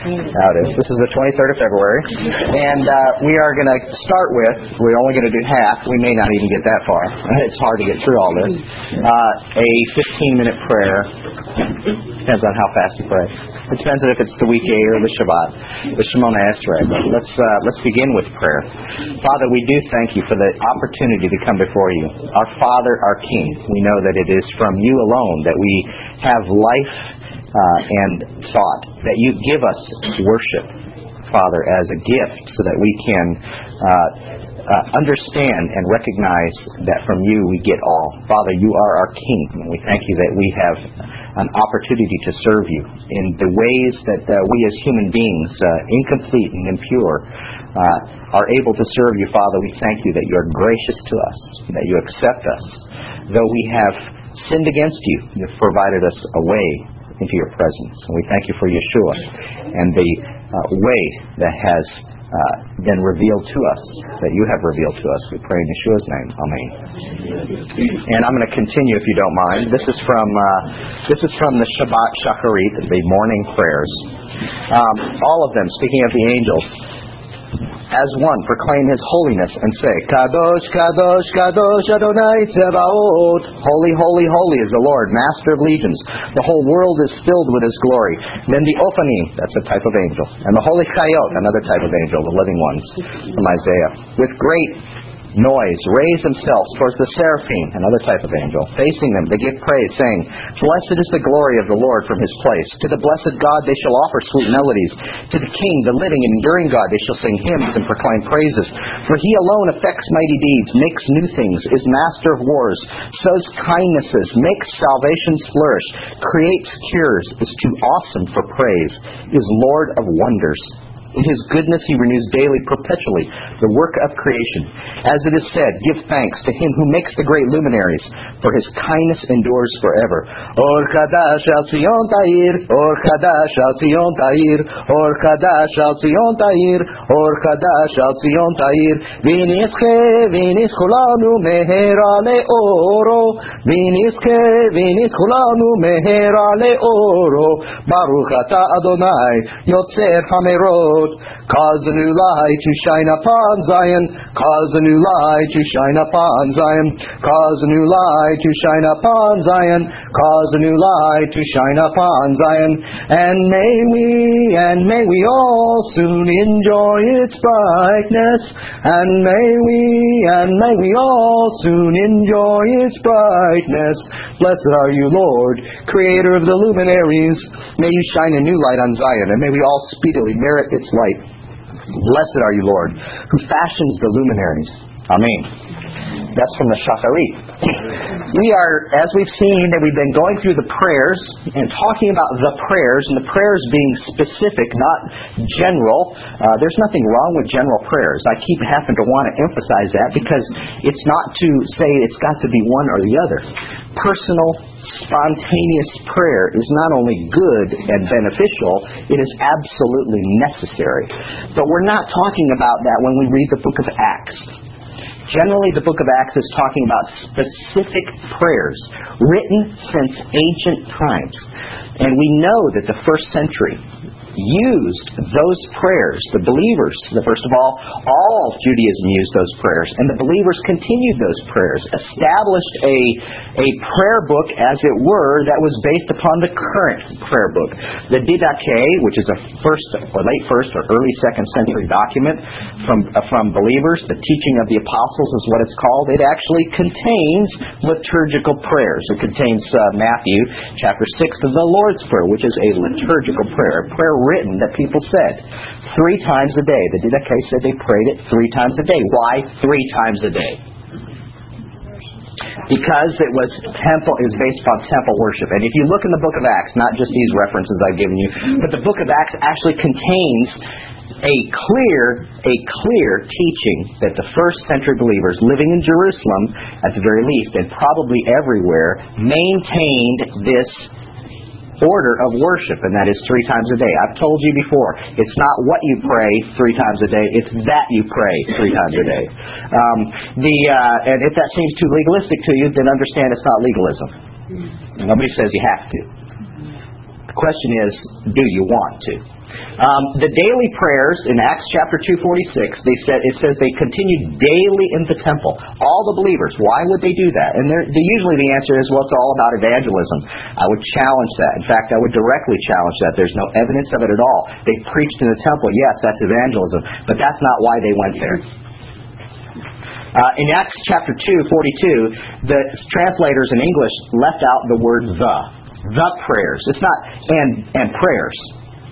Now it is. This is the 23rd of February. And uh, we are going to start with, we're only going to do half. We may not even get that far. It's hard to get through all this. Uh, a 15 minute prayer. Depends on how fast you pray. It depends on if it's the weekday or the Shabbat, the Shemona Esrei. But let's, uh, let's begin with prayer. Father, we do thank you for the opportunity to come before you. Our Father, our King, we know that it is from you alone that we have life uh, and thought, that you give us worship, Father, as a gift so that we can uh, uh, understand and recognize that from you we get all. Father, you are our King, and we thank you that we have an opportunity to serve you in the ways that uh, we as human beings, uh, incomplete and impure, uh, are able to serve you, Father. We thank you that you are gracious to us, that you accept us. Though we have sinned against you, you have provided us a way into your presence. And we thank you for Yeshua and the uh, way that has uh, been revealed to us, that you have revealed to us. We pray in Yeshua's name. Amen. And I'm going to continue, if you don't mind. This is from uh, this is from the Shabbat Shacharit, the morning prayers. Um, all of them, speaking of the angels, as one proclaim his holiness and say, Kadosh, Kadosh, Kadosh, Adonai Tzebaot. Holy, holy, holy is the Lord, master of legions. The whole world is filled with his glory. Then the Ophanim, that's a type of angel. And the Holy Chayot, another type of angel, the living ones from Isaiah. With great noise, raise themselves towards the seraphim, another type of angel. Facing them, they give praise, saying, Blessed is the glory of the Lord from his place. To the blessed God they shall offer sweet melodies. To the King, the living and enduring God, they shall sing hymns and proclaim praises. For he alone effects mighty deeds, makes new things, is master of wars, sows kindnesses, makes salvations flourish, creates cures, is too awesome for praise, is Lord of wonders. In his goodness he renews daily, perpetually, the work of creation. As it is said, give thanks to him who makes the great luminaries, for his kindness endures forever. Or Kadash al Zion Tair, Or Kadash al Zion Tair, Or Kadash al Zion Tair, Or Kadash al Zion Tair, Vinische, Vinis Kulanu Mehera Leoro, Vinische, Vinis Kulanu Mehera Leoro, Baruch Ata Adonai, Yotzer Cause the new light to shine upon Zion. Cause the new light to shine upon Zion. Cause the new light to shine upon Zion. Cause a new light to shine upon Zion. And may we, and may we all soon enjoy its brightness. And may we, and may we all soon enjoy its brightness. Blessed are you, Lord, creator of the luminaries. May you shine a new light on Zion, and may we all speedily merit its light. Blessed are you, Lord, who fashions the luminaries. Amen. That's from the Shacharit. We are, as we've seen, that we've been going through the prayers and talking about the prayers, and the prayers being specific, not general. Uh, there's nothing wrong with general prayers. I keep having to want to emphasize that because it's not to say it's got to be one or the other. Personal, spontaneous prayer is not only good and beneficial, it is absolutely necessary. But we're not talking about that when we read the book of Acts. Generally, the book of Acts is talking about specific prayers written since ancient times. And we know that the first century used those prayers. The believers, first of all, all Judaism used those prayers, and the believers continued those prayers, established a, a prayer book, as it were, that was based upon the current prayer book. The Didache, which is a first or late first or early second century document from, uh, from believers, the teaching of the apostles is what it's called. It actually contains liturgical prayers. It contains uh, Matthew chapter 6 of the Lord's Prayer, which is a liturgical prayer, a prayer written that people said three times a day. The Didache said they prayed it three times a day. Why three times a day? Because it was temple, it was based upon temple worship. And if you look in the book of Acts, not just these references I've given you, but the book of Acts actually contains a clear, a clear teaching that the first century believers living in Jerusalem, at the very least, and probably everywhere, maintained this order of worship, and that is three times a day. I've told you before, it's not what you pray three times a day, it's that you pray three times a day. Um, the uh, and if that seems too legalistic to you, then understand it's not legalism. Nobody says you have to. The question is, do you want to? Um, the daily prayers in Acts chapter 246, they said it says they continued daily in the temple. All the believers. Why would they do that? And the, usually the answer is, well, it's all about evangelism. I would challenge that. In fact, I would directly challenge that. There's no evidence of it at all. They preached in the temple. Yes, that's evangelism, but that's not why they went there. Uh, in Acts chapter 2, 42, the translators in English left out the word the. The prayers. It's not and and prayers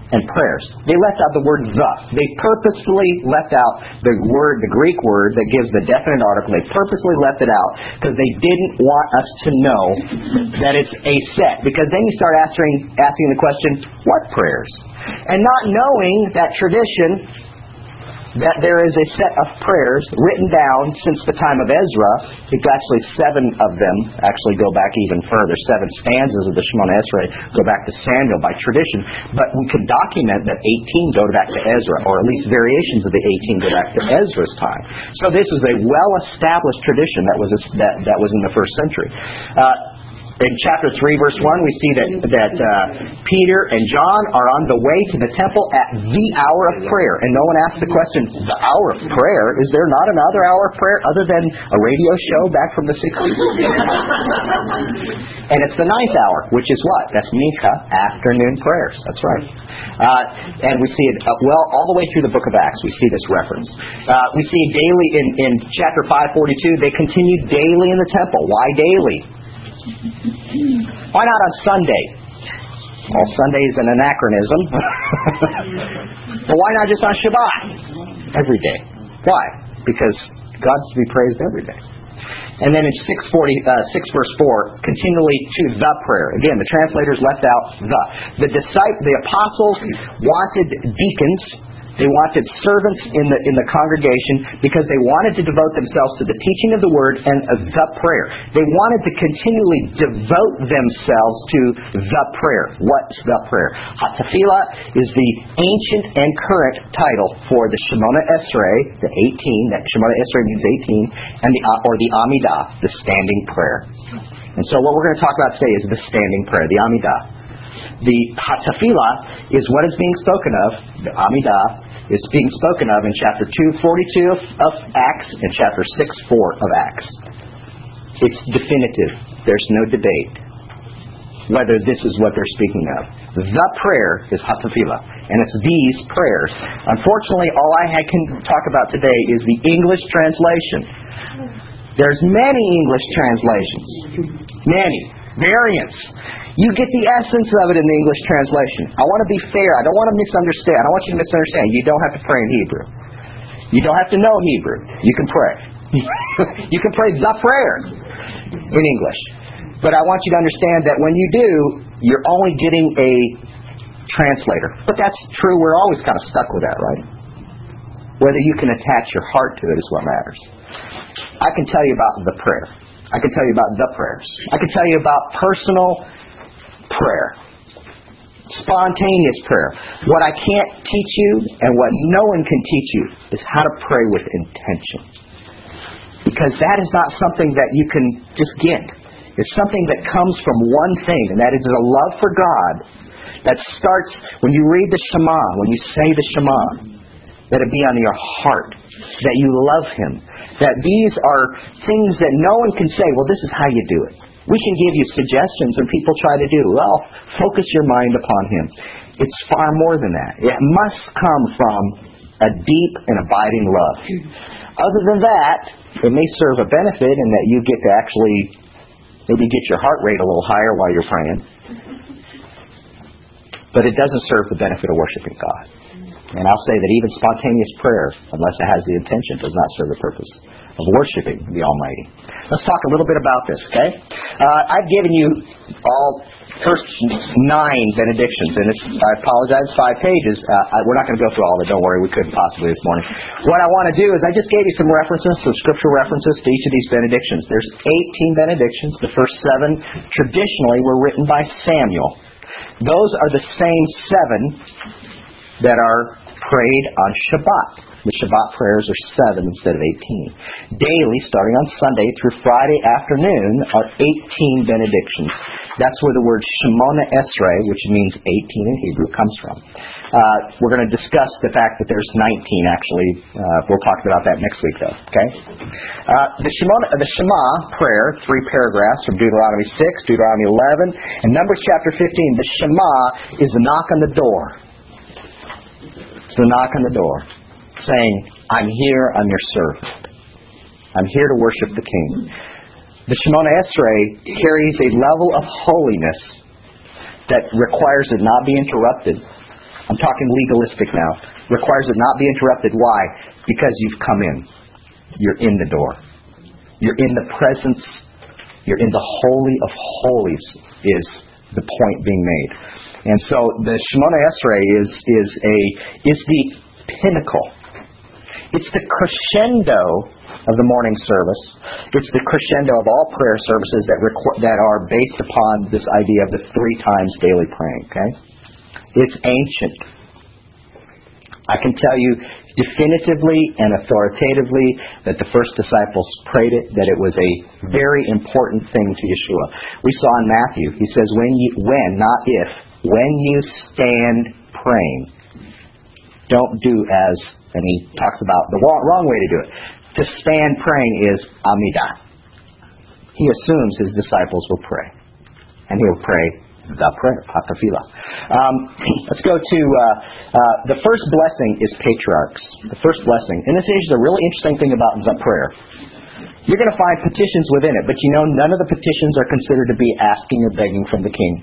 and prayers. They left out the word the. They purposefully left out the word, the Greek word that gives the definite article. They purposely left it out because they didn't want us to know that it's a set. Because then you start asking asking the question, what prayers? And not knowing that tradition that there is a set of prayers written down since the time of Ezra. Actually seven of them actually go back even further. Seven stanzas of the Shemona Esrei go back to Samuel by tradition. But we can document that 18 go back to Ezra, or at least variations of the 18 go back to Ezra's time. So this is a well-established tradition that was that, that was in the first century. Uh, in chapter 3, verse 1, we see that, that uh, Peter and John are on the way to the temple at the hour of prayer. And no one asks the question, the hour of prayer? Is there not another hour of prayer other than a radio show back from the 60s? and it's the ninth hour, which is what? That's Mincha, afternoon prayers. That's right. Uh, and we see it, uh, well, all the way through the book of Acts, we see this reference. Uh, we see daily in, in chapter 542, they continue daily in the temple. Why daily? Why not on Sunday? Well, Sunday is an anachronism. but why not just on Shabbat? Every day. Why? Because God's to be praised every day. And then in 640, uh, 6 verse 4, continually to the prayer. Again, the translators left out the. The, disciples, the apostles wanted deacons they wanted servants in the in the congregation because they wanted to devote themselves to the teaching of the word and of the prayer. They wanted to continually devote themselves to the prayer. What's the prayer? Hatafila is the ancient and current title for the Shemona Esrei, the 18. That Shemona Esrei means 18, and the or the Amidah, the standing prayer. And so what we're going to talk about today is the standing prayer, the Amidah. The Hatafila is what is being spoken of, the Amidah, is being spoken of in chapter 242 of, of Acts and chapter 6 4 of Acts. It's definitive. There's no debate whether this is what they're speaking of. The prayer is Hatafila, and it's these prayers. Unfortunately, all I can talk about today is the English translation. There's many English translations, many variants. You get the essence of it in the English translation. I want to be fair. I don't want to misunderstand. I want you to misunderstand. You don't have to pray in Hebrew. You don't have to know Hebrew. You can pray. you can pray the prayer in English. But I want you to understand that when you do, you're only getting a translator. But that's true. We're always kind of stuck with that, right? Whether you can attach your heart to it is what matters. I can tell you about the prayer. I can tell you about the prayers. I can tell you about personal prayer. Spontaneous prayer. What I can't teach you and what no one can teach you is how to pray with intention. Because that is not something that you can just get. It's something that comes from one thing, and that is a love for God that starts when you read the Shema, when you say the Shema, that it be on your heart, that you love Him, that these are things that no one can say, well, this is how you do it. We can give you suggestions, and people try to do. Well, focus your mind upon Him. It's far more than that. It must come from a deep and abiding love. Other than that, it may serve a benefit in that you get to actually maybe get your heart rate a little higher while you're praying. But it doesn't serve the benefit of worshiping God. And I'll say that even spontaneous prayer, unless it has the intention, does not serve the purpose of worshiping the Almighty. Let's talk a little bit about this, okay? Uh, I've given you all first nine benedictions, and it's, I apologize, five pages. Uh, I, we're not going to go through all of it. Don't worry, we couldn't possibly this morning. What I want to do is I just gave you some references, some scriptural references to each of these benedictions. There's 18 benedictions. The first seven traditionally were written by Samuel. Those are the same seven that are prayed on Shabbat. The Shabbat prayers are seven instead of 18. Daily, starting on Sunday through Friday afternoon, are 18 benedictions. That's where the word Shemona Esrei, which means 18 in Hebrew, comes from. Uh, we're going to discuss the fact that there's 19 actually. Uh, we'll talk about that next week though. Okay. Uh, the Shema, the Shema prayer, three paragraphs from Deuteronomy 6, Deuteronomy 11, and Numbers chapter 15. The Shema is the knock on the door. It's the knock on the door, saying, "I'm here. I'm your servant. I'm here to worship the King." The Shemona Esrei carries a level of holiness that requires it not be interrupted. I'm talking legalistic now. Requires it not be interrupted. Why? Because you've come in. You're in the door. You're in the presence. You're in the holy of holies is the point being made. And so the Shemona Esrei is is a is the pinnacle. It's the crescendo of the morning service. It's the crescendo of all prayer services that that are based upon this idea of the three times daily praying. Okay, it's ancient. I can tell you definitively and authoritatively that the first disciples prayed it, that it was a very important thing to Yeshua. We saw in Matthew, he says, when when, not if, when you stand praying, don't do as, and he talks about the wrong, way to do it to stand praying is Amidah. He assumes his disciples will pray. And he'll pray the prayer, Hatafila. Um, let's go to uh, uh, the first blessing is patriarchs. The first blessing. And this is a really interesting thing about the prayer. You're going to find petitions within it, but you know none of the petitions are considered to be asking or begging from the king.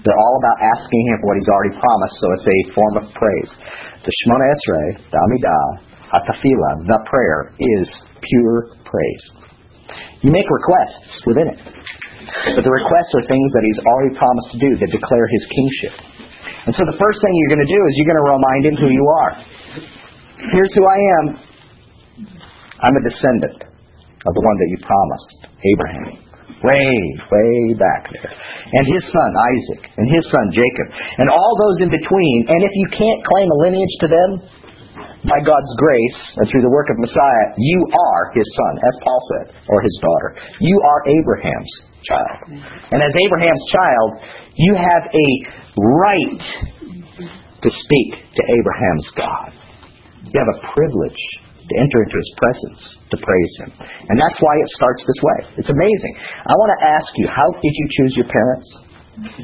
They're all about asking him for what he's already promised, so it's a form of praise. The Shemona Esrei, the Amidah, Atafila, the prayer, is pure praise. You make requests within it. But the requests are things that he's already promised to do that declare his kingship. And so the first thing you're going to do is you're going to remind him who you are. Here's who I am. I'm a descendant of the one that you promised, Abraham. Way, way back there. And his son, Isaac, and his son, Jacob, and all those in between. And if you can't claim a lineage to them, by God's grace and through the work of Messiah, you are his son, as Paul said, or his daughter. You are Abraham's child. And as Abraham's child, you have a right to speak to Abraham's God. You have a privilege to enter into his presence to praise him. And that's why it starts this way. It's amazing. I want to ask you, how did you choose your parents? Did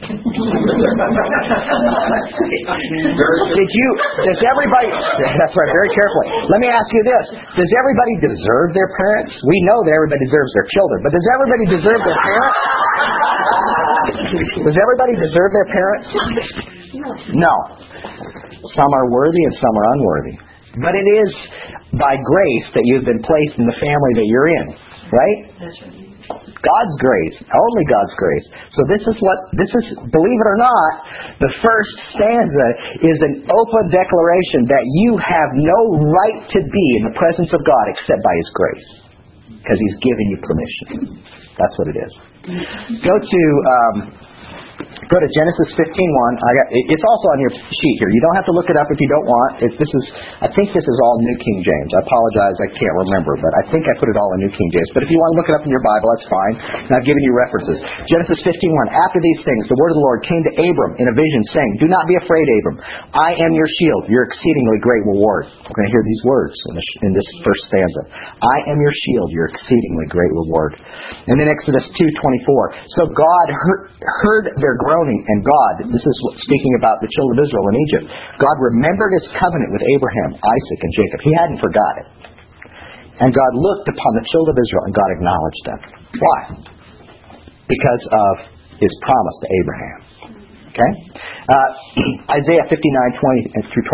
you, does everybody, that's right, very carefully. Let me ask you this. Does everybody deserve their parents? We know that everybody deserves their children, but does everybody deserve their parents? Does everybody deserve their parents? No. Some are worthy and some are unworthy. But it is by grace that you've been placed in the family that you're in, right? That's right. God's grace, only God's grace. So this is what, this is, believe it or not, the first stanza is an open declaration that you have no right to be in the presence of God except by His grace. Because He's given you permission. That's what it is. Go to um, Go to Genesis 15:1. I got it's also on your sheet here. You don't have to look it up if you don't want. If this is I think this is all New King James. I apologize, I can't remember, but I think I put it all in New King James. But if you want to look it up in your Bible, that's fine. And I've given you references. Genesis 15:1. After these things, the word of the Lord came to Abram in a vision, saying, "Do not be afraid, Abram. I am your shield, your exceedingly great reward." We're going to hear these words in this, in this first stanza. I am your shield, your exceedingly great reward. And then Exodus 2:24. So God heard, heard their groaning and God, this is speaking about the children of Israel in Egypt, God remembered his covenant with Abraham, Isaac, and Jacob. He hadn't forgotten. It. And God looked upon the children of Israel and God acknowledged them. Why? Because of his promise to Abraham. Okay? Uh, Isaiah 59, 20 through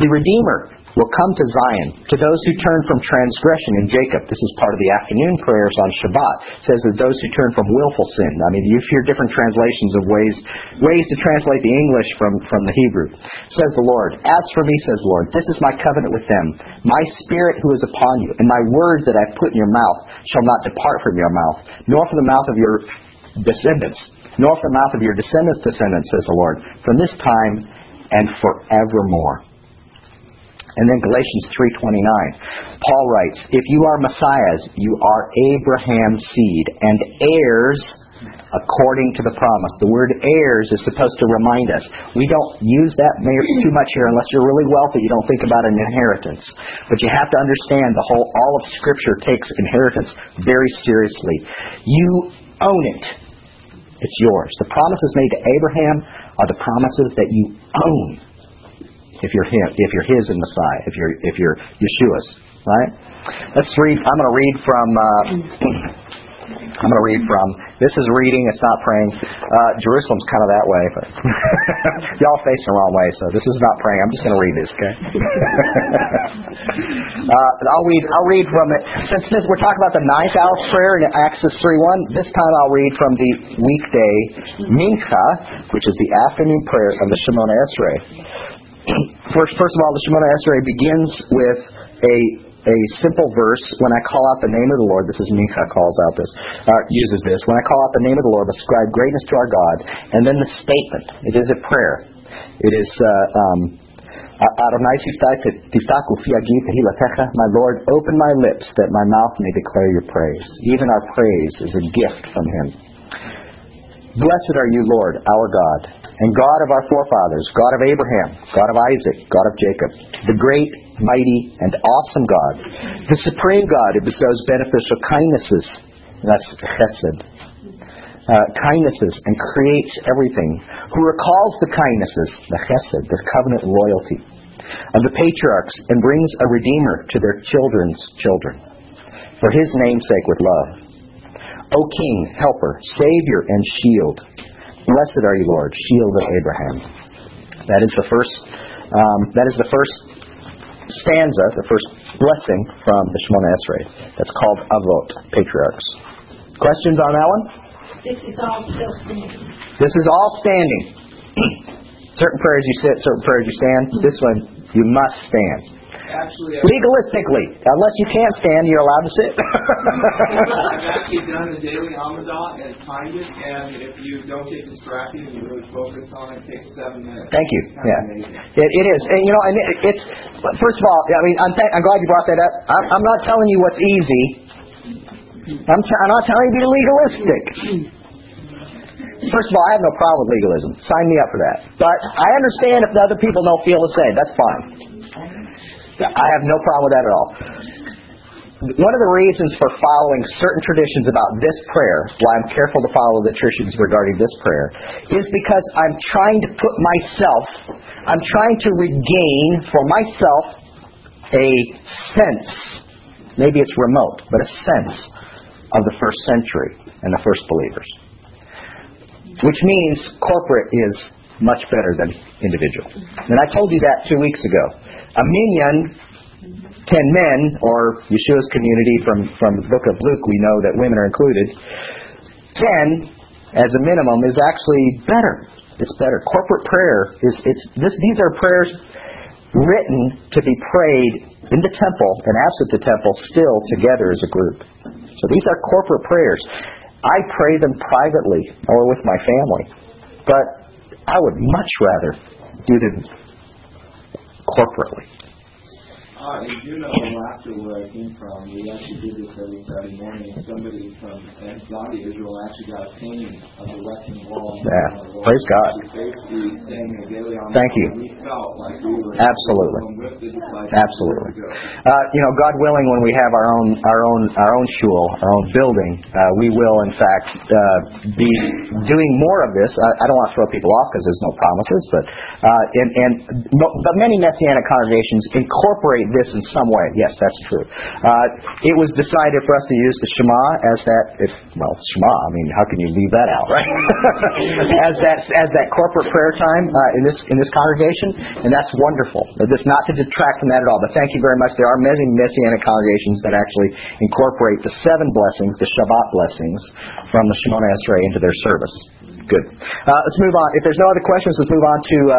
21. The Redeemer will come to Zion, to those who turn from transgression in Jacob. This is part of the afternoon prayers on Shabbat. Says that those who turn from willful sin. I mean, you hear different translations of ways ways to translate the English from, from the Hebrew. Says the Lord, As for me, says the Lord, this is my covenant with them. My spirit who is upon you, and my words that I put in your mouth shall not depart from your mouth, nor from the mouth of your descendants, nor from the mouth of your descendants' descendants, says the Lord, from this time and forevermore. And then Galatians 3:29. Paul writes, "If you are Messiahs, you are Abraham's seed and heirs according to the promise. The word heirs is supposed to remind us. We don't use that too much here unless you're really wealthy. You don't think about an inheritance. But you have to understand the whole, all of Scripture takes inheritance very seriously. You own it. It's yours. The promises made to Abraham are the promises that you own if you're him, if you're his and Messiah, if you're if you're Yeshua's, right? Let's read. I'm going to read from. Uh, I'm going to read from. This is reading, it's not praying. Uh, Jerusalem's kind of that way, but y'all facing the wrong way, so this is not praying. I'm just going to read this, okay? uh, I'll read. I'll read from it. Since this, we're talking about the ninth hour prayer in Exodus 3:1, this time I'll read from the weekday Mincha, which is the afternoon prayer of the Shemona Esrei. First, first of all, the Shemona Esrei begins with a a simple verse when I call out the name of the Lord. This is Mincha calls out this, uh, uses this. When I call out the name of the Lord, ascribe greatness to our God, and then the statement. It is a prayer. It is. Uh, um, my Lord, open my lips that my mouth may declare your praise. Even our praise is a gift from Him. Blessed are you, Lord, our God, and God of our forefathers, God of Abraham, God of Isaac, God of Jacob, the great mighty, and awesome God, the supreme God who bestows beneficial kindnesses, that's chesed, uh, kindnesses, and creates everything, who recalls the kindnesses, the chesed, the covenant loyalty, of the patriarchs, and brings a redeemer to their children's children, for his name's sake with love. O King, helper, Savior, and shield, blessed are you, Lord, shield of Abraham. That is the first. Um, that is the first stanza, the first blessing from the Shemona Esrei. That's called Avot, patriarchs. Questions on that one? This is all still standing. This is all standing. certain prayers you sit, certain prayers you stand. This one, you must stand. Actually, Legalistically, unless you can't stand, you're allowed to sit. I've actually done the daily Amidah and timed it, and if you don't get distracted and you really focus on it, it takes seven minutes. Thank you. Kind Yeah, amazing. it, it is. And you know, and it, it's first of all, I mean, I'm, th- I'm glad you brought that up. I'm, I'm not telling you what's easy. I'm, t- I'm not telling you to be legalistic. First of all, I have no problem with legalism. Sign me up for that. But I understand if the other people don't feel the same. That's fine. I have no problem with that at all. One of the reasons for following certain traditions about this prayer, why I'm careful to follow the traditions regarding this prayer, is because I'm trying to put myself, I'm trying to regain for myself a sense, maybe it's remote, but a sense of the first century and the first believers. Which means corporate is much better than individual. And I told you that two weeks ago. A minyan, ten men, or Yeshua's community from, from the book of Luke, we know that women are included. Ten, as a minimum, is actually better. It's better. Corporate prayer is it's this, these are prayers written to be prayed in the temple and absent the temple still together as a group. So these are corporate prayers. I pray them privately or with my family. But I would much rather do them corporately. Uh, in Juneau, Alaska, where I came from, we actually did this every Saturday morning. Somebody from Zambia, Israel, actually got a painting of the Western Wall. Yeah. Praise God. Basically saying a daily on Thank you. Like we Absolutely. with the disciples Absolutely. Uh, you know, God willing, when we have our own our own our own shul, our own building, uh, we will in fact uh, be doing more of this. I, I don't want to throw people off because there's no promises, but uh, and and but many messianic congregations incorporate this in some way. Yes, that's true. Uh, it was decided for us to use the Shema as that. If, well, Shema. I mean, how can you leave that out, right? as that as that corporate prayer time uh, in this in this congregation, and that's wonderful. This not to detract from that at all. But thank you very much. There are many messianic congregations that actually incorporate the seven blessings, the Shabbat blessings, from the Shemona Esrei into their service. Good. Uh, let's move on. If there's no other questions, let's move on to uh,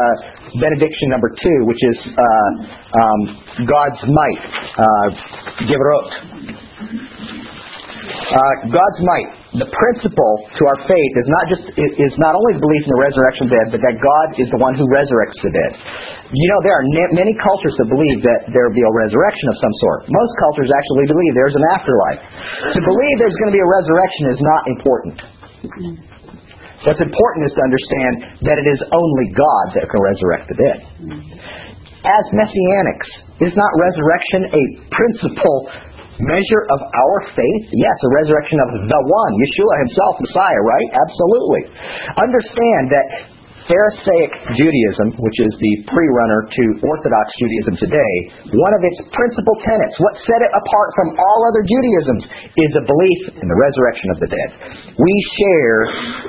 benediction number two, which is uh, um, God's might. Uh, Gevrot. Uh, God's might. The principle to our faith is not just is not only belief in the resurrection the dead, but that God is the one who resurrects the dead. You know, there are many cultures that believe that there will be a resurrection of some sort. Most cultures actually believe there's an afterlife. To believe there's going to be a resurrection is not important. What's important is to understand that it is only God that can resurrect the dead. As messianics, is not resurrection a principal measure of our faith? Yes, a resurrection of the one, Yeshua himself, Messiah, right? Absolutely. Understand that Pharisaic Judaism, which is the pre-runner to Orthodox Judaism today, one of its principal tenets, what set it apart from all other Judaisms, is a belief in the resurrection of the dead. We share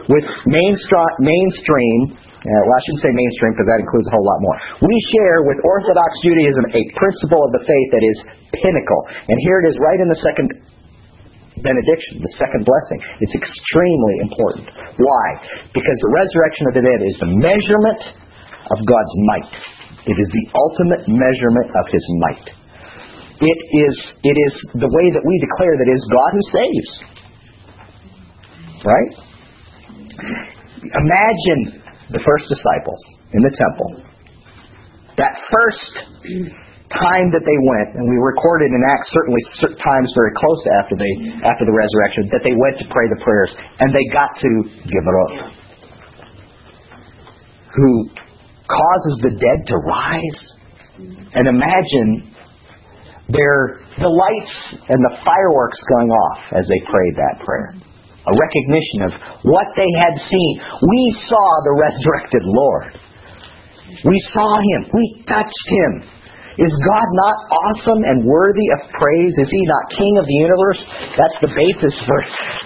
with mainstream uh, well, I shouldn't say mainstream because that includes a whole lot more. We share with Orthodox Judaism a principle of the faith that is pinnacle. And here it is right in the second benediction, the second blessing. It's extremely important. Why? Because the resurrection of the dead is the measurement of God's might. It is the ultimate measurement of His might. It is, it is the way that we declare that it is God who saves. Right? Imagine the first disciples in the temple. That first time that they went, and we recorded in Acts certainly times very close after they after the resurrection that they went to pray the prayers, and they got to give it up. who causes the dead to rise. And imagine their the lights and the fireworks going off as they prayed that prayer a recognition of what they had seen. We saw the resurrected Lord. We saw him. We touched him. Is God not awesome and worthy of praise? Is He not King of the universe? That's the basis for,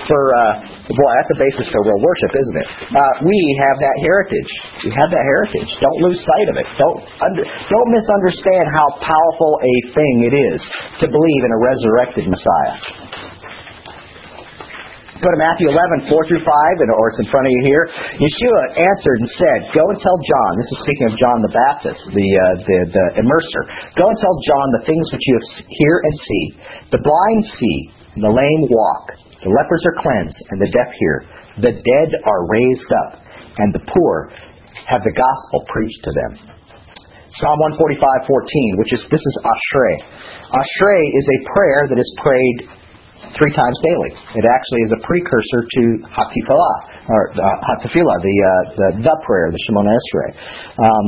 for uh, boy, that's the basis for real worship, isn't it? Uh, we have that heritage. We have that heritage. Don't lose sight of it. Don't under, don't misunderstand how powerful a thing it is to believe in a resurrected Messiah. Go to Matthew 11, 4 through 5, and, or it's in front of you here. Yeshua answered and said, Go and tell John, this is speaking of John the Baptist, the, uh, the, the immerser. Go and tell John the things which you have hear and see. The blind see, and the lame walk, the lepers are cleansed, and the deaf hear. The dead are raised up, and the poor have the gospel preached to them. Psalm 145, 14, which is, this is Ashrei. Ashrei is a prayer that is prayed three times daily. It actually is a precursor to Hatiphilah, or uh, the, uh, the, the prayer, the Shemona Esrei. Um,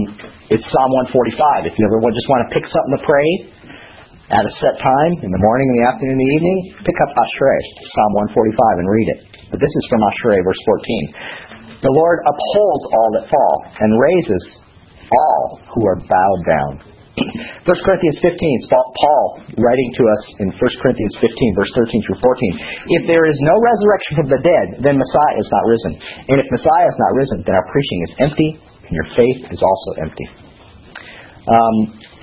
it's Psalm 145. If you ever just want to pick something to pray at a set time, in the morning, in the afternoon, in the evening, pick up Ashrei, Psalm 145, and read it. But this is from Ashrei, verse 14. The Lord upholds all that fall and raises all who are bowed down. 1 Corinthians 15, Paul writing to us in 1 Corinthians 15, verse 13 through 14. If there is no resurrection from the dead, then Messiah is not risen. And if Messiah is not risen, then our preaching is empty, and your faith is also empty. Um,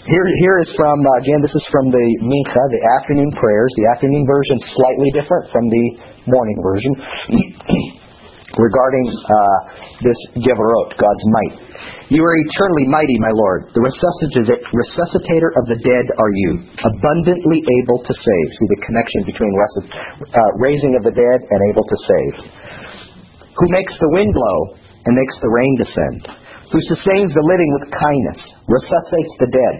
here, here is from, uh, again, this is from the Mincha, the afternoon prayers. The afternoon version slightly different from the morning version regarding uh, this Gevarot, God's might. You are eternally mighty, my Lord. The resuscitator of the dead are you, abundantly able to save. See the connection between uh, raising of the dead and able to save. Who makes the wind blow and makes the rain descend. Who sustains the living with kindness, resuscitates the dead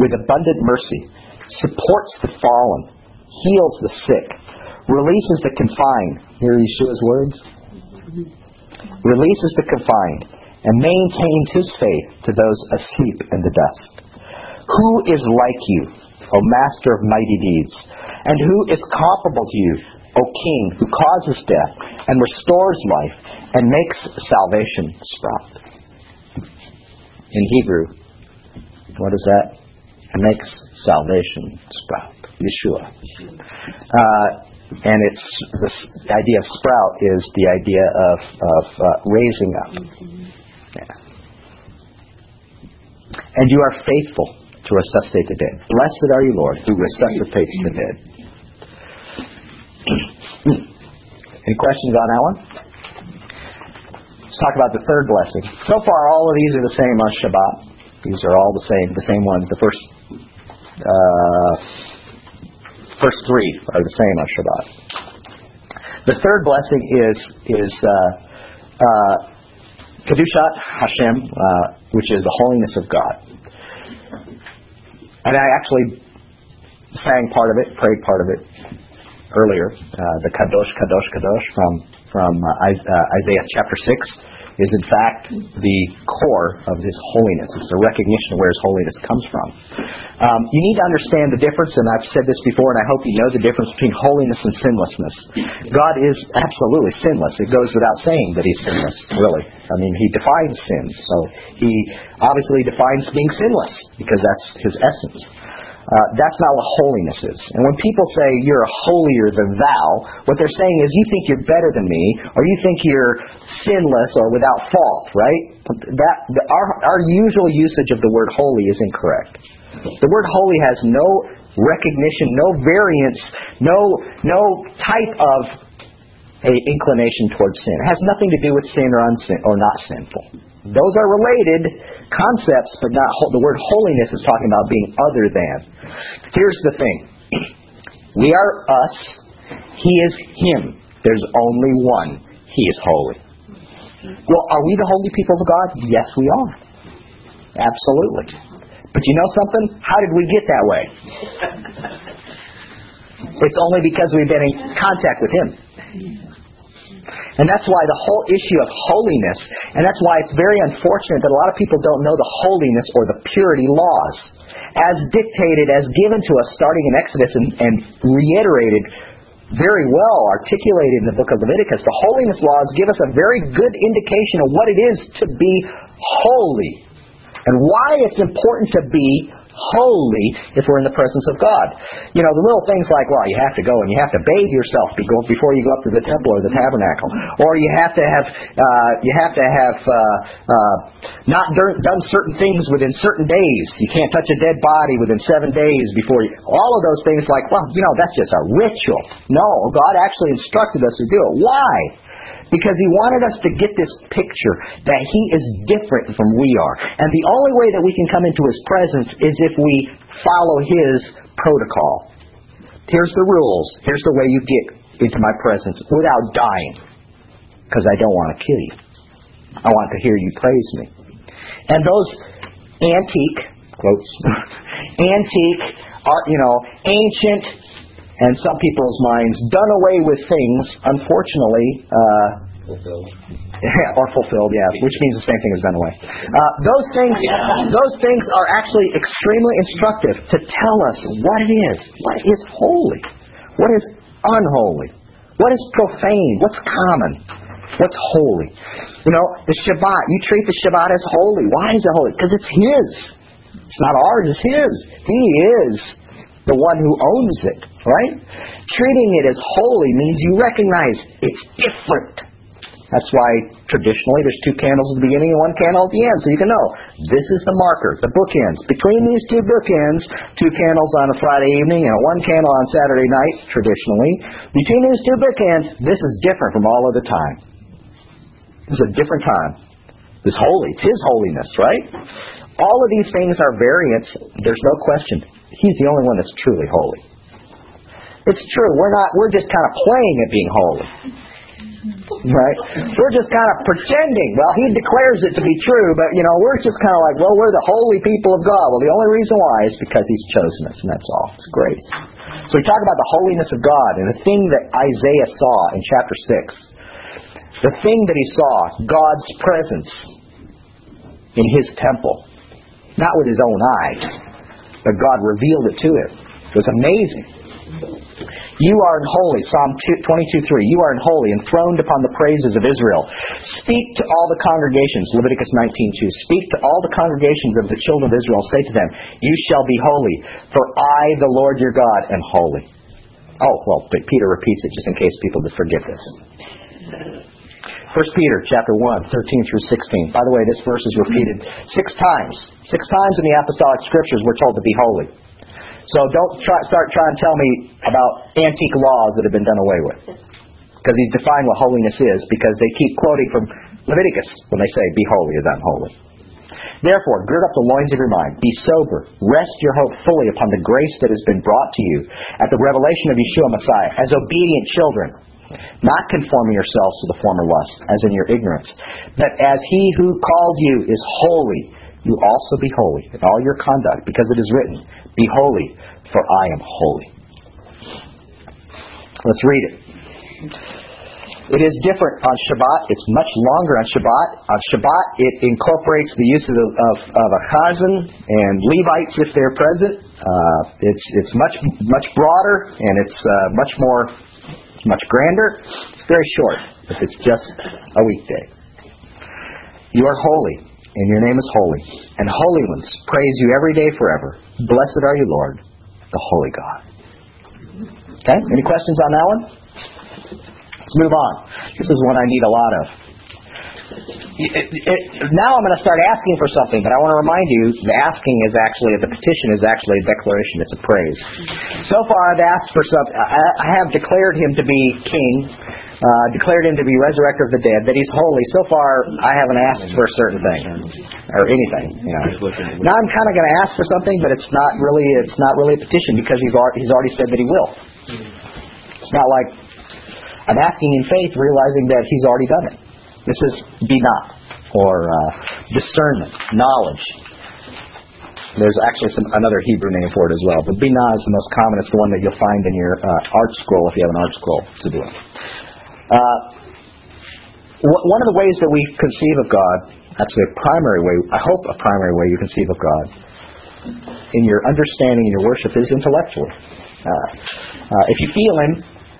with abundant mercy, supports the fallen, heals the sick, releases the confined. Hear Yeshua's words? Releases the confined and maintains his faith to those asleep in the dust. Who is like you, O Master of mighty deeds? And who is comparable to you, O King, who causes death and restores life and makes salvation sprout? In Hebrew, what is that? Makes salvation sprout. Yeshua. Uh, and it's the idea of sprout is the idea of, of uh, raising up. And you are faithful to resuscitate the dead. Blessed are you, Lord, who resuscitates the dead. Any questions on that one? Let's talk about the third blessing. So far, all of these are the same on Shabbat. These are all the same, the same ones. The first, uh, first three are the same on Shabbat. The third blessing is is uh, uh, Kedushat Hashem, uh, which is the holiness of God. And I actually sang part of it, prayed part of it earlier, uh, the Kadosh, Kadosh, Kadosh from from uh, uh, Isaiah chapter 6 is in fact the core of His holiness. It's the recognition of where His holiness comes from. Um, you need to understand the difference, and I've said this before, and I hope you know the difference between holiness and sinlessness. God is absolutely sinless. It goes without saying that He's sinless, really. I mean, He defines sin, so He obviously defines being sinless because that's His essence. Uh, that's not what holiness is. And when people say you're holier than thou, what they're saying is you think you're better than me, or you think you're sinless or without fault, right? That the, our our usual usage of the word holy is incorrect. The word holy has no recognition, no variance, no no type of a inclination towards sin. It has nothing to do with sin or unsin or not sinful. Those are related concepts, but not the word holiness is talking about being other than. Here's the thing: we are us. He is Him. There's only one. He is holy. Well, are we the holy people of God? Yes, we are. Absolutely. But you know something? How did we get that way? It's only because we've been in contact with Him. And that's why the whole issue of holiness, and that's why it's very unfortunate that a lot of people don't know the holiness or the purity laws as dictated, as given to us starting in Exodus and, and reiterated very well articulated in the book of Leviticus. The holiness laws give us a very good indication of what it is to be holy and why it's important to be holy if we're in the presence of God. You know, the little things like, well, you have to go and you have to bathe yourself before you go up to the temple or the tabernacle, or you have to have uh, you have to have uh, uh, not done certain things within certain days. You can't touch a dead body within seven days before you. All of those things, like, well, you know, that's just a ritual. No, God actually instructed us to do it. Why? Because he wanted us to get this picture that he is different from we are. And the only way that we can come into his presence is if we follow his protocol. Here's the rules. Here's the way you get into my presence without dying. Because I don't want to kill you. I want to hear you praise me. And those antique, quotes, antique, art, you know, ancient and some people's minds done away with things, unfortunately, uh, fulfilled. or fulfilled, yeah, which means the same thing as done away. Uh, those things, those things are actually extremely instructive to tell us what it is, what is holy, what is unholy, what is profane, what's common, what's holy. You know, the Shabbat, you treat the Shabbat as holy. Why is it holy? Because it's His. It's not ours, it's His. He is the one who owns it. Right? Treating it as holy means you recognize it's different. That's why traditionally there's two candles at the beginning and one candle at the end, so you can know this is the marker, the bookends. Between these two bookends, two candles on a Friday evening and one candle on Saturday night, traditionally. Between these two bookends, this is different from all other time. This is a different time. It's holy. It's His holiness, right? All of these things are variants. There's no question. He's the only one that's truly holy. It's true. We're not. We're just kind of playing at being holy. Right? We're just kind of pretending. Well, he declares it to be true, but you know, we're just kind of like, well, we're the holy people of God. Well, the only reason why is because He's chosen us, and that's all. It's great. So we talk about the holiness of God, and the thing that Isaiah saw in chapter six, the thing that he saw, God's presence in His temple, not with his own eyes, but God revealed it to him. It was amazing. You are in holy, Psalm 22 3. You are in holy, enthroned upon the praises of Israel. Speak to all the congregations, Leviticus 19 2. Speak to all the congregations of the children of Israel. Say to them, You shall be holy, for I, the Lord your God, am holy. Oh, well, Peter repeats it just in case people forget this. 1 Peter chapter 1, 13 through 16. By the way, this verse is repeated six times. Six times in the apostolic scriptures we're told to be holy. So don't try, start trying to tell me about antique laws that have been done away with. Because he's defined what holiness is, because they keep quoting from Leviticus when they say, be holy is unholy. Therefore, gird up the loins of your mind, be sober, rest your hope fully upon the grace that has been brought to you at the revelation of Yeshua Messiah, as obedient children, not conforming yourselves to the former lust, as in your ignorance, but as he who called you is holy, you also be holy in all your conduct, because it is written, Be holy, for I am holy. Let's read it. It is different on Shabbat. It's much longer on Shabbat. On Shabbat, it incorporates the use of, of, of a chazan and Levites if they're present. Uh, it's it's much much broader and it's uh, much more much grander. It's very short if it's just a weekday. You are holy, and your name is holy, and holy ones praise you every day forever. Blessed are you, Lord, the holy God. Okay? Any questions on that one? Let's move on. This is one I need a lot of. Now I'm going to start asking for something, but I want to remind you the asking is actually, the petition is actually a declaration, it's a praise. So far I've asked for something, I, I have declared him to be king, uh, declared him to be resurrector of the dead, that he's holy. So far I haven't asked for a certain thing, or anything. You know. Now I'm kind of going to ask for something, but it's not really, it's not really a petition because he's already, he's already said that he will. It's not like I'm asking in faith, realizing that He's already done it. This is binah, or uh, discernment, knowledge. There's actually some, another Hebrew name for it as well, but binah is the most common. It's the one that you'll find in your uh, art scroll if you have an art scroll to do it. Uh, one of the ways that we conceive of God, actually a primary way, I hope a primary way you conceive of God, in your understanding and your worship is intellectually. Uh, uh, if you feel Him,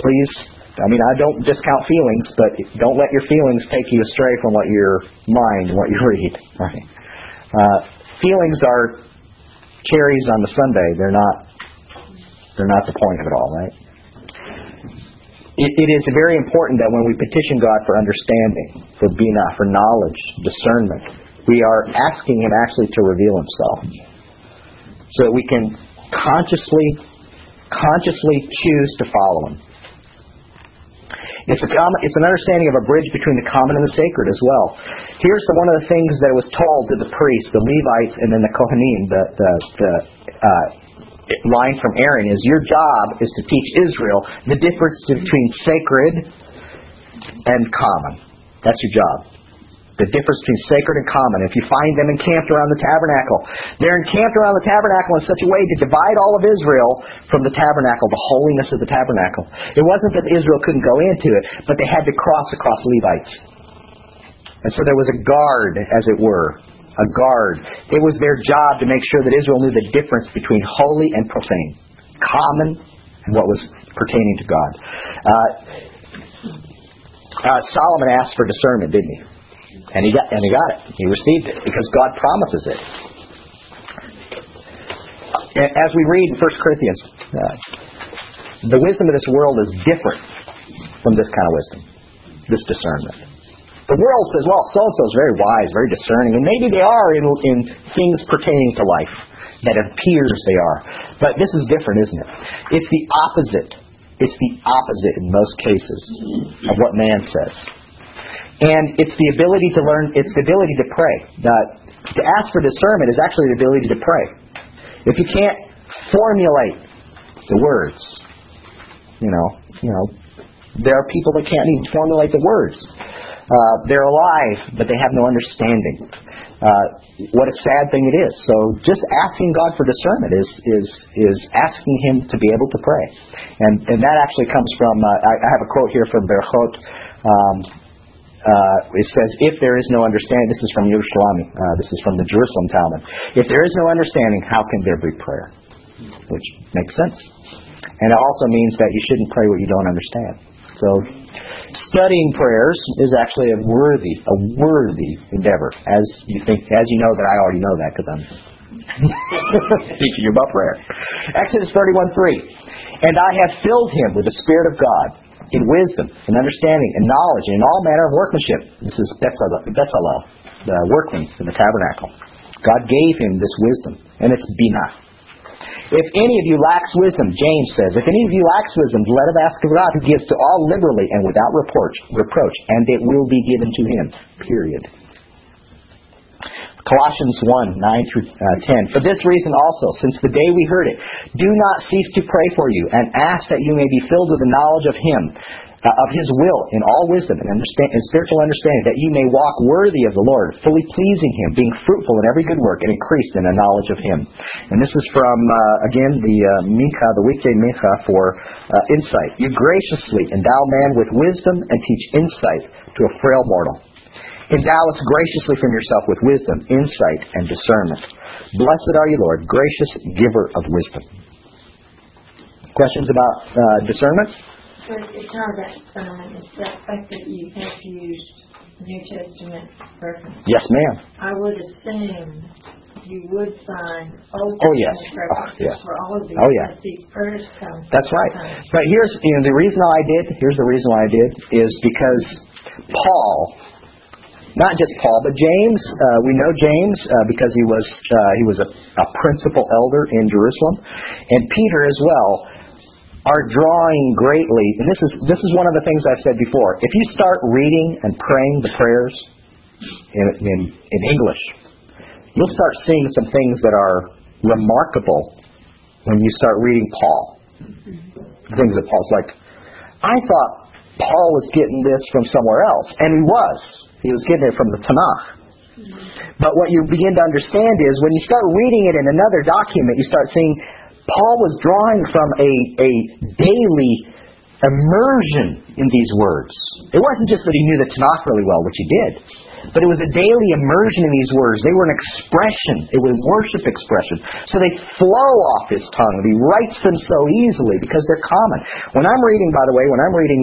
please. I mean, I don't discount feelings, but don't let your feelings take you astray from what your mind, what you read. Right? Uh, feelings are cherries on the sundae. They're not. They're not the point of it all, right? It, it is very important that when we petition God for understanding, for binah, for knowledge, discernment, we are asking Him actually to reveal Himself, so that we can consciously consciously choose to follow Him. It's, a common, it's an understanding of a bridge between the common and the sacred as well. Here's the, one of the things that was told to the priests, the Levites, and then the Kohanim, the, the, the uh, line from Aaron is your job is to teach Israel the difference between sacred and common. That's your job the difference between sacred and common. If you find them encamped around the tabernacle, they're encamped around the tabernacle in such a way to divide all of Israel from the tabernacle, the holiness of the tabernacle. It wasn't that Israel couldn't go into it, but they had to cross across Levites. And so there was a guard, as it were, a guard. It was their job to make sure that Israel knew the difference between holy and profane, common and what was pertaining to God. Uh, uh, Solomon asked for discernment, didn't he? And he got and he got it. He received it because God promises it. As we read in 1 Corinthians, uh, the wisdom of this world is different from this kind of wisdom, this discernment. The world says, well, so and so is very wise, very discerning, and maybe they are in, in things pertaining to life that appears they are. But this is different, isn't it? It's the opposite. It's the opposite in most cases of what man says. And it's the ability to learn, it's the ability to pray. Uh, to ask for discernment is actually the ability to pray. If you can't formulate the words, you know, you know, there are people that can't even formulate the words. Uh, they're alive, but they have no understanding. Uh, what a sad thing it is. So just asking God for discernment is is is asking Him to be able to pray, and and that actually comes from. Uh, I, I have a quote here from Berachot. Um, it says, if there is no understanding, this is from Yerushalmi, uh, this is from the Jerusalem Talmud. If there is no understanding, how can there be prayer? Which makes sense. And it also means that you shouldn't pray what you don't understand. So, studying prayers is actually a worthy, a worthy endeavor. As you think, as you know that I already know that because I'm teaching you about prayer. Exodus 31:3. And I have filled him with the Spirit of God in wisdom, in understanding, in knowledge, and in all manner of workmanship. This is Bezalel, the workman in the tabernacle. God gave him this wisdom, and it's binah. If any of you lacks wisdom, James says, if any of you lacks wisdom, let him ask of God, who gives to all liberally and without reproach, reproach, and it will be given to him. Period. Colossians 1, 9 through uh, 10. For this reason also, since the day we heard it, do not cease to pray for you and ask that you may be filled with the knowledge of Him, uh, of His will in all wisdom and, understand, and spiritual understanding, that you may walk worthy of the Lord, fully pleasing Him, being fruitful in every good work and increased in the knowledge of Him. And this is from, uh, again, the uh, the weekday Mincha for uh, insight. You graciously endow man with wisdom and teach insight to a frail mortal. Endow us graciously from yourself with wisdom, insight, and discernment. Blessed are you, Lord, gracious giver of wisdom. Questions about uh, discernment? So it's not that sign, it's that fact that you have used New Testament reference. Yes, ma'am. I would assume you would sign Old Oh, yes. Testament Oh, references yeah. for all of these. Oh, yeah. These prayers come. That's right. But here's you know the reason why I did. Here's the reason why I did is because Paul, not just Paul, but James. Uh, we know James uh, because he was uh, he was a, a principal elder in Jerusalem, and Peter as well are drawing greatly. And this is this is one of the things I've said before. If you start reading and praying the prayers in in, in English, you'll start seeing some things that are remarkable when you start reading Paul. Things that Paul's like, I thought Paul was getting this from somewhere else, and he was. He was getting it from the Tanakh. But what you begin to understand is when you start reading it in another document, you start seeing Paul was drawing from a, a daily immersion in these words. It wasn't just that he knew the Tanakh really well, which he did, but it was a daily immersion in these words. They were an expression. It was worship expression. So they flow off his tongue. He writes them so easily because they're common. When I'm reading, by the way, when I'm reading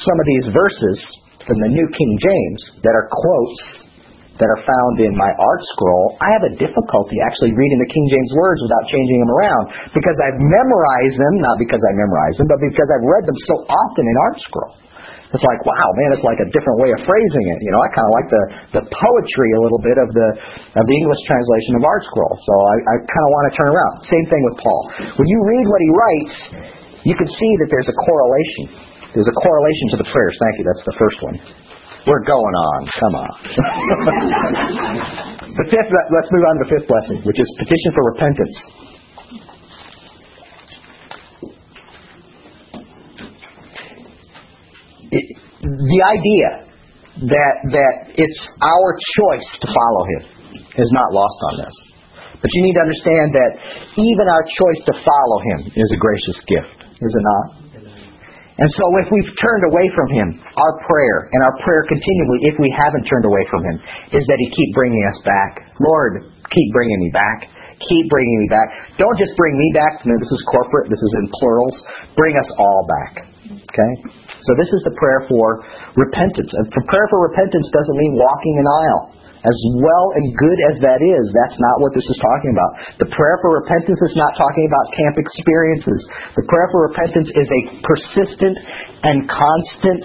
some of these verses from the New King James that are quotes that are found in my art scroll, I have a difficulty actually reading the King James words without changing them around because I've memorized them, not because I memorized them, but because I've read them so often in art scroll. It's like, wow, man, it's like a different way of phrasing it. You know, I kind of like the, the poetry a little bit of the of the English translation of art scroll. So I, I kind of want to turn around. Same thing with Paul. When you read what he writes, you can see that there's a correlation. There's a correlation to the prayers. Thank you. That's the first one. We're going on. Come on. the fifth. Let's move on to the fifth blessing, which is petition for repentance. It, the idea that that it's our choice to follow Him is not lost on us. But you need to understand that even our choice to follow Him is a gracious gift, is it not? And so if we've turned away from Him, our prayer, and our prayer continually, if we haven't turned away from Him, is that He keep bringing us back. Lord, keep bringing me back. Keep bringing me back. Don't just bring me back. No, this is corporate. This is in plurals. Bring us all back. Okay? So this is the prayer for repentance. And prayer for repentance doesn't mean walking an aisle. As well and good as that is, that's not what this is talking about. The prayer for repentance is not talking about camp experiences. The prayer for repentance is a persistent and constant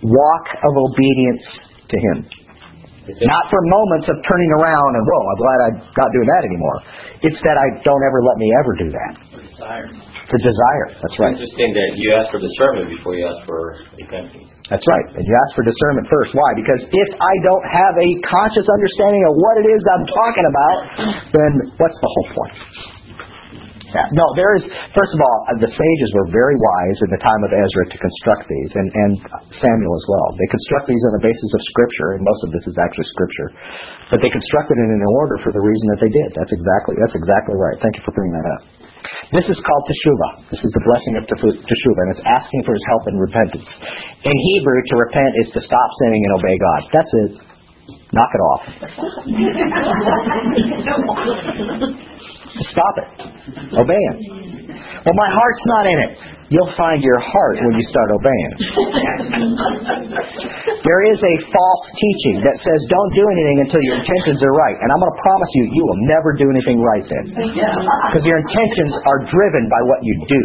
walk of obedience to Him. Not for moments of turning around and, whoa, I'm glad I'm not doing that anymore. It's that I don't ever let me ever do that. Desire. The desire. That's right. Interesting that you ask for discernment before you ask for repentance. That's right. And you ask for discernment first. Why? Because if I don't have a conscious understanding of what it is I'm talking about, then what's the whole point? Yeah. No, there is, first of all, uh, the sages were very wise in the time of Ezra to construct these, and, and Samuel as well. They construct these on the basis of Scripture, and most of this is actually Scripture. But they constructed it in an order for the reason that they did. That's exactly, that's exactly right. Thank you for bringing that up. This is called teshuvah. This is the blessing of teshuvah, and it's asking for his help and repentance. In Hebrew, to repent is to stop sinning and obey God. That's it. Knock it off. Stop it. Obey Him. Well, my heart's not in it. You'll find your heart when you start obeying. there is a false teaching that says don't do anything until your intentions are right. And I'm going to promise you, you will never do anything right then. Because your intentions are driven by what you do.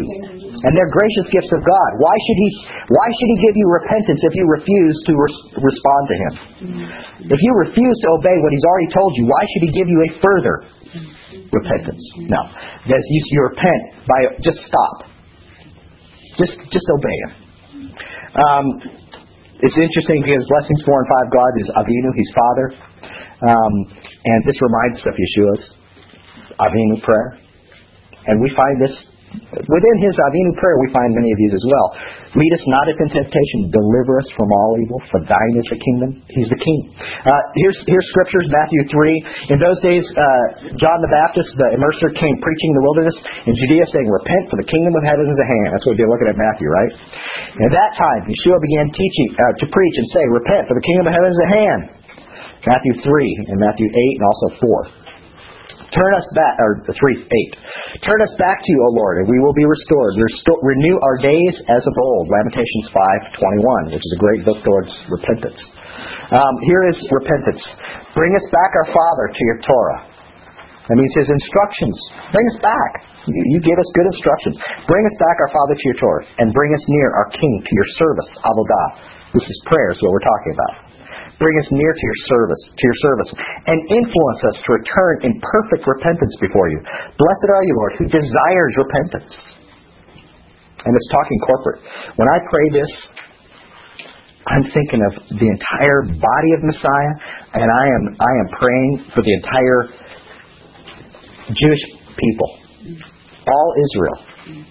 And they're gracious gifts of God. Why should He, why should he give you repentance if you refuse to res- respond to Him? If you refuse to obey what He's already told you, why should He give you a further repentance? No. There's, you, you repent by just stop. Just just obey him. Um, it's interesting because blessings four and five, God is Avinu, He's Father. Um, and this reminds us of Yeshua's Avinu prayer. And we find this within his Avinu prayer. We find many of these as well. Lead us not into temptation; deliver us from all evil. For thine is the kingdom. He's the king. Uh, here's here's scriptures. Matthew three. In those days, uh, John the Baptist, the immerser, came preaching in the wilderness in Judea, saying, "Repent, for the kingdom of heaven is at hand." That's what been looking at Matthew, right? At that time, Yeshua began teaching uh, to preach and say, "Repent, for the kingdom of heaven is at hand." Matthew three and Matthew eight and also four. Turn us back, or three, eight. Turn us back to you, O Lord, and we will be restored. Resto- renew our days as of old. Lamentations five twenty one, which is a great book towards repentance. Um, here is repentance. Bring us back, our Father, to your Torah. That means His instructions. Bring us back. You, give us good instructions. Bring us back, our Father, to your Torah, and bring us near, our King, to your service, avodah. This is prayer, is what we're talking about. Bring us near to your service, to your service, and influence us to return in perfect repentance before you. Blessed are you, Lord, who desires repentance. And it's talking corporate. When I pray this, I'm thinking of the entire body of Messiah, and I am I am praying for the entire Jewish people, all Israel.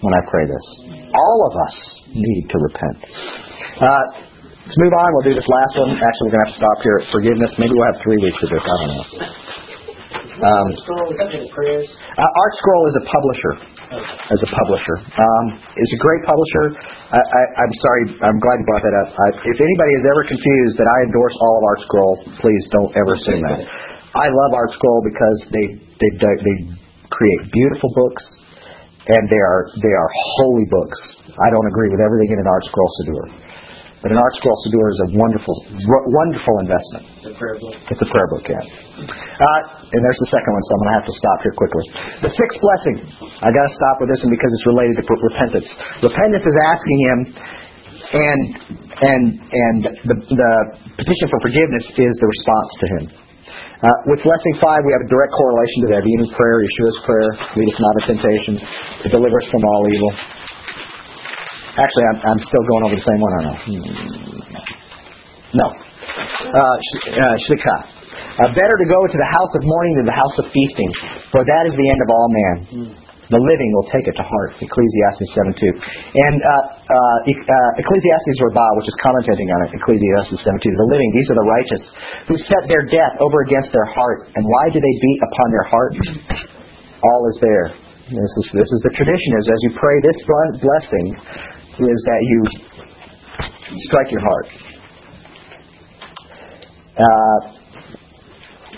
When I pray this, all of us need to repent. Uh, Let's move on. We'll do this last one. Actually, we're going to have to stop here at forgiveness. Maybe we'll have three weeks of this. I don't know. Um, uh, Art Scroll is a publisher. As a publisher, um, is a great publisher. I, I'm sorry. I'm glad you brought that up. I, if anybody is ever confused that I endorse all of Art Scroll, please don't ever assume that. I love Art Scroll because they they they create beautiful books, and they are they are holy books. I don't agree with everything in an Art Scroll Siddur. But an Art Scroll Siddur is a wonderful, wonderful investment. The prayer book. It's a prayer book, yeah. Uh, and there's the second one, so I'm going to have to stop here quickly. The sixth blessing. I got to stop with this one because it's related to repentance. Repentance is asking Him, and and and the the petition for forgiveness is the response to Him. Uh, with blessing five, we have a direct correlation to that. Evening prayer, Yeshua's prayer, lead us not into temptation, to deliver us from all evil. Actually, I'm, I'm still going over the same one, I? Hmm. No. Uh, uh. Uh, better to go to the house of mourning than the house of feasting, for that is the end of all man. The living will take it to heart. Ecclesiastes 7 2. And uh, uh, uh, Ecclesiastes Rabbah, which is commenting on it, Ecclesiastes 7 2. The living, these are the righteous, who set their death over against their heart. And why do they beat upon their heart? All is there. This is, this is the tradition, is as you pray this blessing, is that you strike your heart. Uh,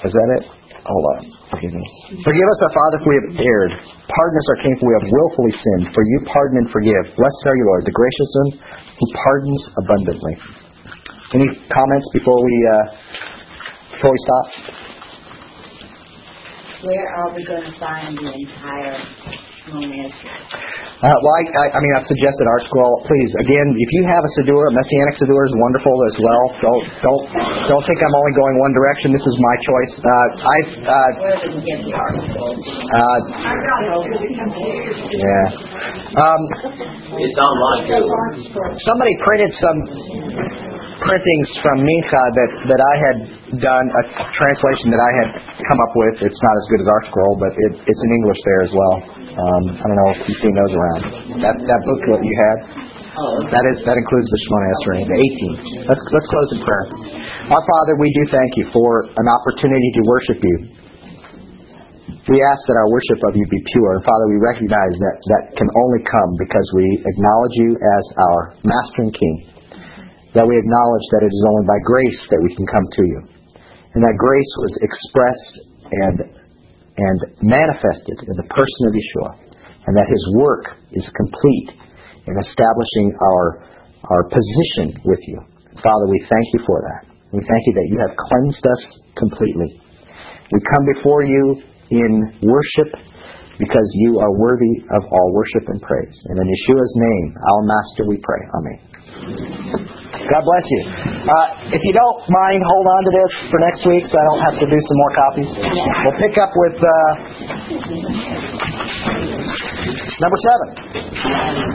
is that it? Hold on. Forgiveness. Forgive us, our Father, if we have erred. Pardon us, our King, if we have willfully sinned. For you pardon and forgive. Blessed are you, Lord, the gracious one who pardons abundantly. Any comments before we uh, before we stop? Where are we going to find the entire? Uh, well, I, I, I mean, I've suggested Art Scroll. Please, again, if you have a Siddur, a Messianic Siddur is wonderful as well. Don't don't don't think I'm only going one direction. This is my choice. Uh, I've uh, Where did we get the article? uh, yeah. Um, It's online too. somebody printed some printings from Mincha that that I had done a translation that I had come up with. It's not as good as Art Scroll, but it, it's in English there as well. Um, I don't know if you've seen those around. That that booklet you had. That is that includes the Shemona Esrei, the 18. Let's let's close in prayer. Our Father, we do thank you for an opportunity to worship you. We ask that our worship of you be pure, and Father, we recognize that that can only come because we acknowledge you as our Master and King. That we acknowledge that it is only by grace that we can come to you, and that grace was expressed and and manifested in the person of Yeshua, and that His work is complete in establishing our our position with you. Father, we thank you for that. We thank you that you have cleansed us completely. We come before you in worship because you are worthy of all worship and praise. And in Yeshua's name, our Master, we pray. Amen. God bless you. Uh, if you don't mind, hold on to this for next week so I don't have to do some more copies. We'll pick up with uh, number seven.